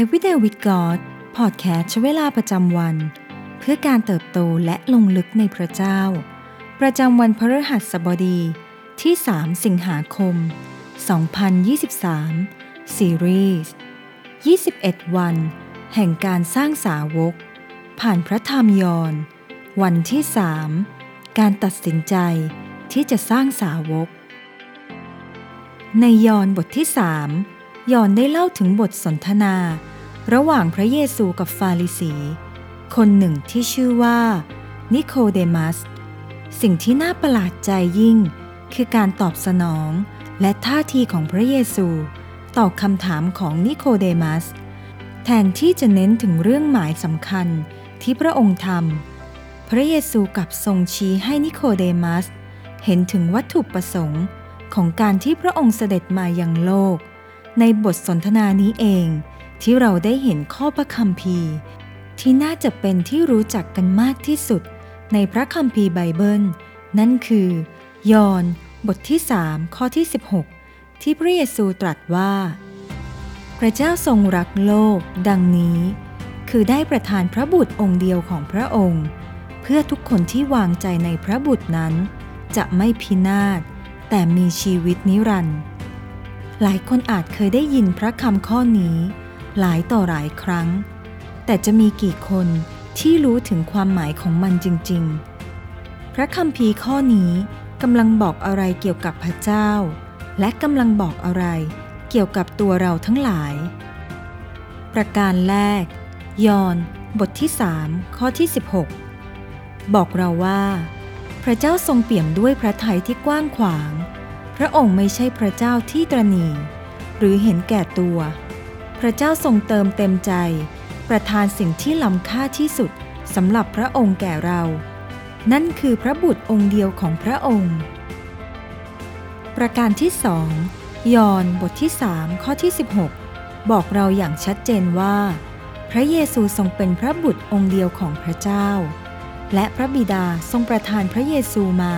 Everyday with God พอดแคสต์ใช้เวลาประจำวัน เพื่อการเติบโตและลงลึกในพระเจ้า ประจำวันพฤหัสบดีที่ 3 สิงหาคม 2023 ซีรีส์ 21 วัน แห่งการสร้างสาวก ผ่านพระธรรมยอน วันที่ 3 การตัดสินใจที่จะสร้างสาวก ในยอนบทที่ 3 หย่อนได้เล่าถึงบทสนทนา ระหว่างพระเยซูกับฟาริสี คนหนึ่งที่ชื่อว่า นิโคเดมัส สิ่งที่น่าประหลาดใจยิ่ง คือการตอบสนองและท่าทีของพระเยซู ต่อคำถามของนิโคเดมัส แทนที่จะเน้นถึงเรื่องหมายสำคัญที่พระองค์ทำพระเยซูกลับทรงชี้ให้นิโคเดมัส เห็นถึงวัตถุประสงค์ของการที่พระองค์เสด็จมายังโลก ในบทสนทนานี้เองที่เราได้เห็นข้อพระคัมภีร์ที่น่าจะเป็นที่รู้จักกันมากที่สุด ในพระคัมภีร์ไบเบิล นั่นคือ ยอห์นบทที่3ข้อที่ 16 ที่พระเยซูตรัสว่า พระเจ้าทรงรักโลก ดังนี้ คือได้ประทานพระบุตรองค์เดียวของพระองค์ เพื่อทุกคนที่วางใจในพระบุตรนั้น จะไม่พินาศแต่มีชีวิตนิรันดร์ หลายคนอาจเคยได้ยินพระคำข้อนี้ หลายต่อหลายครั้ง แต่จะมีกี่คนที่รู้ถึงความหมายของมันจริง ๆ พระคัมภีข้อนี้กำลังบอกอะไรเกี่ยวกับพระเจ้า และกำลังบอกอะไรเกี่ยวกับตัวเราทั้งหลาย ประการแรก ยอห์นบทที่ 3 ข้อที่ 16 บอกเราว่า พระเจ้าทรงเปี่ยมด้วยพระทัยที่กว้างขวาง พระองค์ไม่ใช่พระเจ้าที่ตรณีหรือเห็นแก่ตัว พระเจ้าทรงเติมเต็มใจ ประทานสิ่งที่ล้ำค่าที่สุดสำหรับพระองค์แก่เรา นั่นคือพระบุตรองค์เดียวของพระองค์ ประการที่สองยอห์นบทที่3ข้อที่ 16 บอกเราอย่างชัดเจนว่า พระเยซูทรงเป็นพระบุตรองค์เดียวของพระเจ้า และพระบิดาทรงประทานพระเยซูมา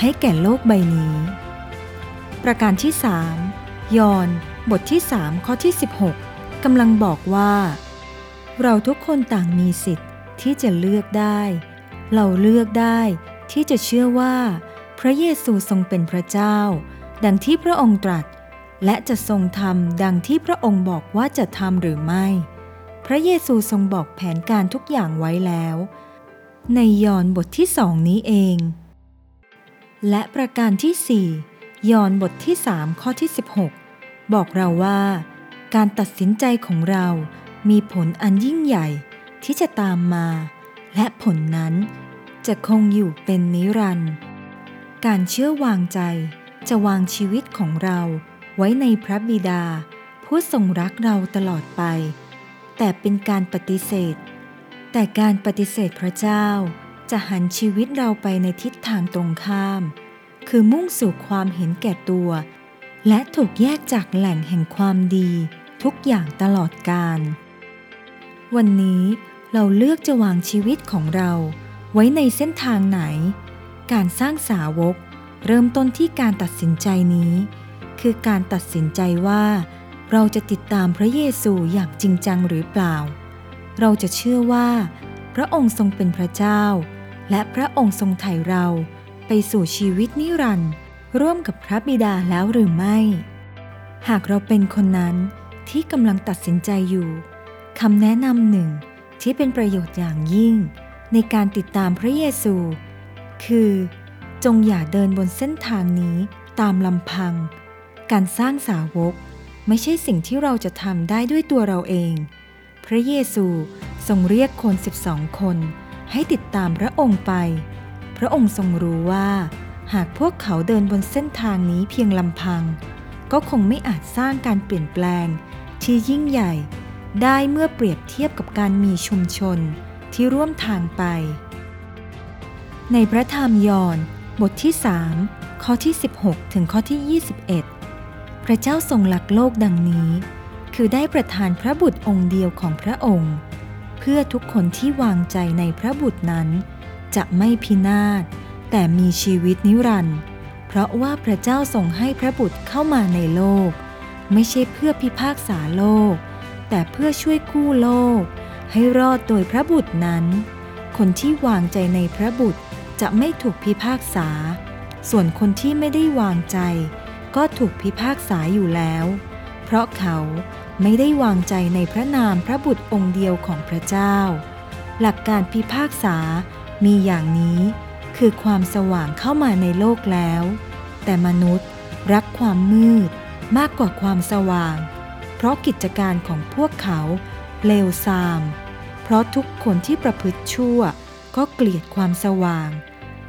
ให้แก่โลกใบนี้ ประการที่3ยอห์นบทที่3ข้อที่ 16กำลังบอกว่า เราทุกคนต่างมีสิทธิ์ที่จะเลือกได้ เราเลือกได้ที่จะเชื่อว่า พระเยซูทรงเป็นพระเจ้า ดังที่พระองค์ตรัส และจะทรงทำดังที่พระองค์บอกว่าจะทำหรือไม่ พระเยซูทรงบอกแผนการทุกอย่างไว้แล้ว ในยอห์นบทที่สองนี้เอง และประการที่สี่ ยอห์นบทที่สามข้อที่ 16 บอกเราว่า การตัดสินใจของเรามีผลอันยิ่งใหญ่ที่จะตามมา และผลนั้นจะคงอยู่เป็นนิรันดร์การเชื่อวางใจจะวางชีวิตของเราไว้ในพระบิดา ผู้ทรงรักเราตลอดไป แต่เป็นการปฏิเสธ แต่การปฏิเสธพระเจ้าจะหันชีวิตเราไปในทิศทางตรงข้าม คือมุ่งสู่ความเห็นแก่ตัว และถูกแยกจากแหล่งแห่งความดี ทุกอย่างตลอดกาลวันนี้เราเลือกจะวางชีวิตของเรา ไว้ในเส้นทางไหน การสร้างสาวก เริ่มต้นที่การตัดสินใจนี้ คือการตัดสินใจว่า เราจะติดตามพระเยซูอย่างจริงจังหรือเปล่า เราจะเชื่อว่า พระองค์ทรงเป็นพระเจ้า และพระองค์ทรงไถ่เรา ไปสู่ชีวิตนิรันดร์ร่วมกับพระบิดาแล้วหรือไม่ หากเราเป็นคนนั้นที่กำลังตัดสินใจอยู่คำแนะนำหนึ่งที่เป็นประโยชน์อย่างยิ่ง ในการติดตามพระเยซู คือ จงอย่าเดินบนเส้นทางนี้ตามลำพัง การสร้างสาวกไม่ใช่สิ่งที่เราจะทำได้ด้วยตัวเราเอง พระเยซูทรงเรียกคน 12 คน ให้ติดตามพระองค์ไป พระองค์ทรงรู้ว่า หากพวกเขาเดินบนเส้นทางนี้เพียงลำพัง ก็คงไม่อาจสร้างการเปลี่ยนแปลง ที่ยิ่งใหญ่ ได้เมื่อเปรียบเทียบกับการมีชุมชนที่ร่วมทางไป ในพระธรรมยอห์นบทที่ 3 ข้อที่ 16 ถึงข้อที่ 21 พระเจ้าทรงหลักโลกดังนี้ คือได้ประทานพระบุตรองค์เดียวของพระองค์ เพื่อทุกคนที่วางใจในพระบุตรนั้น จะไม่พินาศแต่มีชีวิตนิรันดร์เพราะว่าพระเจ้าทรงให้พระบุตรเข้ามาในโลก ไม่ใช่เพื่อพิพากษาโลก แต่เพื่อช่วยกู้โลก ให้รอดโดยพระบุตรนั้น คนที่วางใจในพระบุตรจะไม่ถูกพิพากษา ส่วนคนที่ไม่ได้วางใจ ก็ถูกพิพากษาอยู่แล้ว เพราะเขาไม่ได้วางใจในพระนามพระบุตรองค์เดียวของพระเจ้า หลักการพิพากษา มีอย่างนี้คือความสว่างเข้ามาในโลกแล้ว แต่มนุษย์รักความมืดมากกว่าความสว่าง เพราะกิจการของพวกเขาเลวทราม เพราะทุกคนที่ประพฤติชั่วก็เกลียดความสว่าง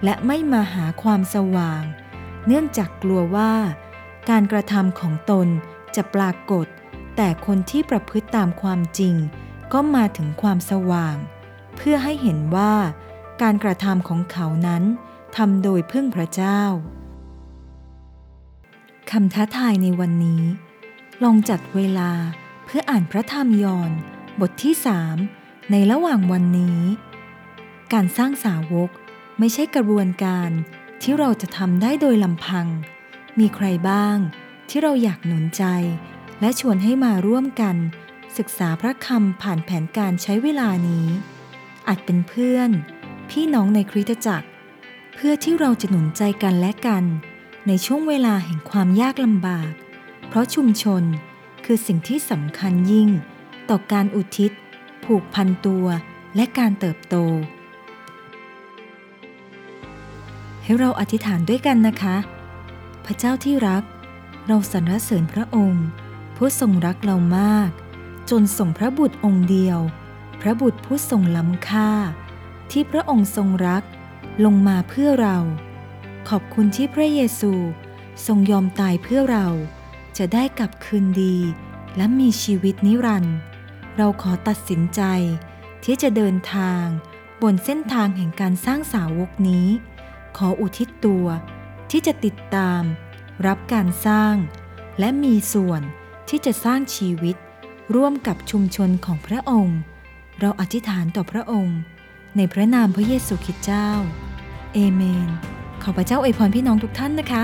และไม่มาหาความสว่าง เนื่องจากกลัวว่า การกระทำของตนจะปรากฏ แต่คนที่ประพฤติตามความจริง ก็มาถึงความสว่าง เพื่อให้เห็นว่า การกระทำของเขานั้นทำโดยพึ่งพระเจ้าคำท้าทายในวันนี้ ลองจัดเวลาเพื่ออ่านพระธรรมยอห์นบทที่สามในระหว่างวันนี้ การสร้างสาวกไม่ใช่กระบวนการที่เราจะทำได้โดยลำพัง มีใครบ้างที่เราอยากหนุนใจ และชวนให้มาร่วมกัน ศึกษาพระคำผ่านแผนการใช้เวลานี้อาจเป็นเพื่อน พี่น้องในคริสตจักร เพื่อที่เราจะหนุนใจกันและกัน ในช่วงเวลาแห่งความยากลำบาก เพราะชุมชนคือสิ่งที่สำคัญยิ่ง ต่อการอุทิศ ผูกพันตัวและการเติบโต ให้เราอธิษฐานด้วยกันนะคะ พระเจ้าที่รัก เราสรรเสริญพระองค์ผู้ทรงรักเรามาก จนส่งพระบุตรองค์เดียว พระบุตรผู้ทรงล้ำค่า ที่พระองค์ทรงรักลงมาเพื่อเรา ขอบคุณที่พระเยซูทรงยอมตายเพื่อเรา จะได้กลับคืนดี และมีชีวิตนิรันดร์เราขอตัดสินใจ ที่จะเดินทาง บนเส้นทางแห่งการสร้างสาวกนี้ ขออุทิศตัว ที่จะติดตาม รับการสร้าง และมีส่วนที่จะสร้างชีวิต ร่วมกับชุมชนของพระองค์ เราอธิษฐานต่อพระองค์ ในพระนามพระเยซูคริสต์เจ้า เอเมน ขอพระเจ้าอวยพรพี่น้องทุกท่านนะคะ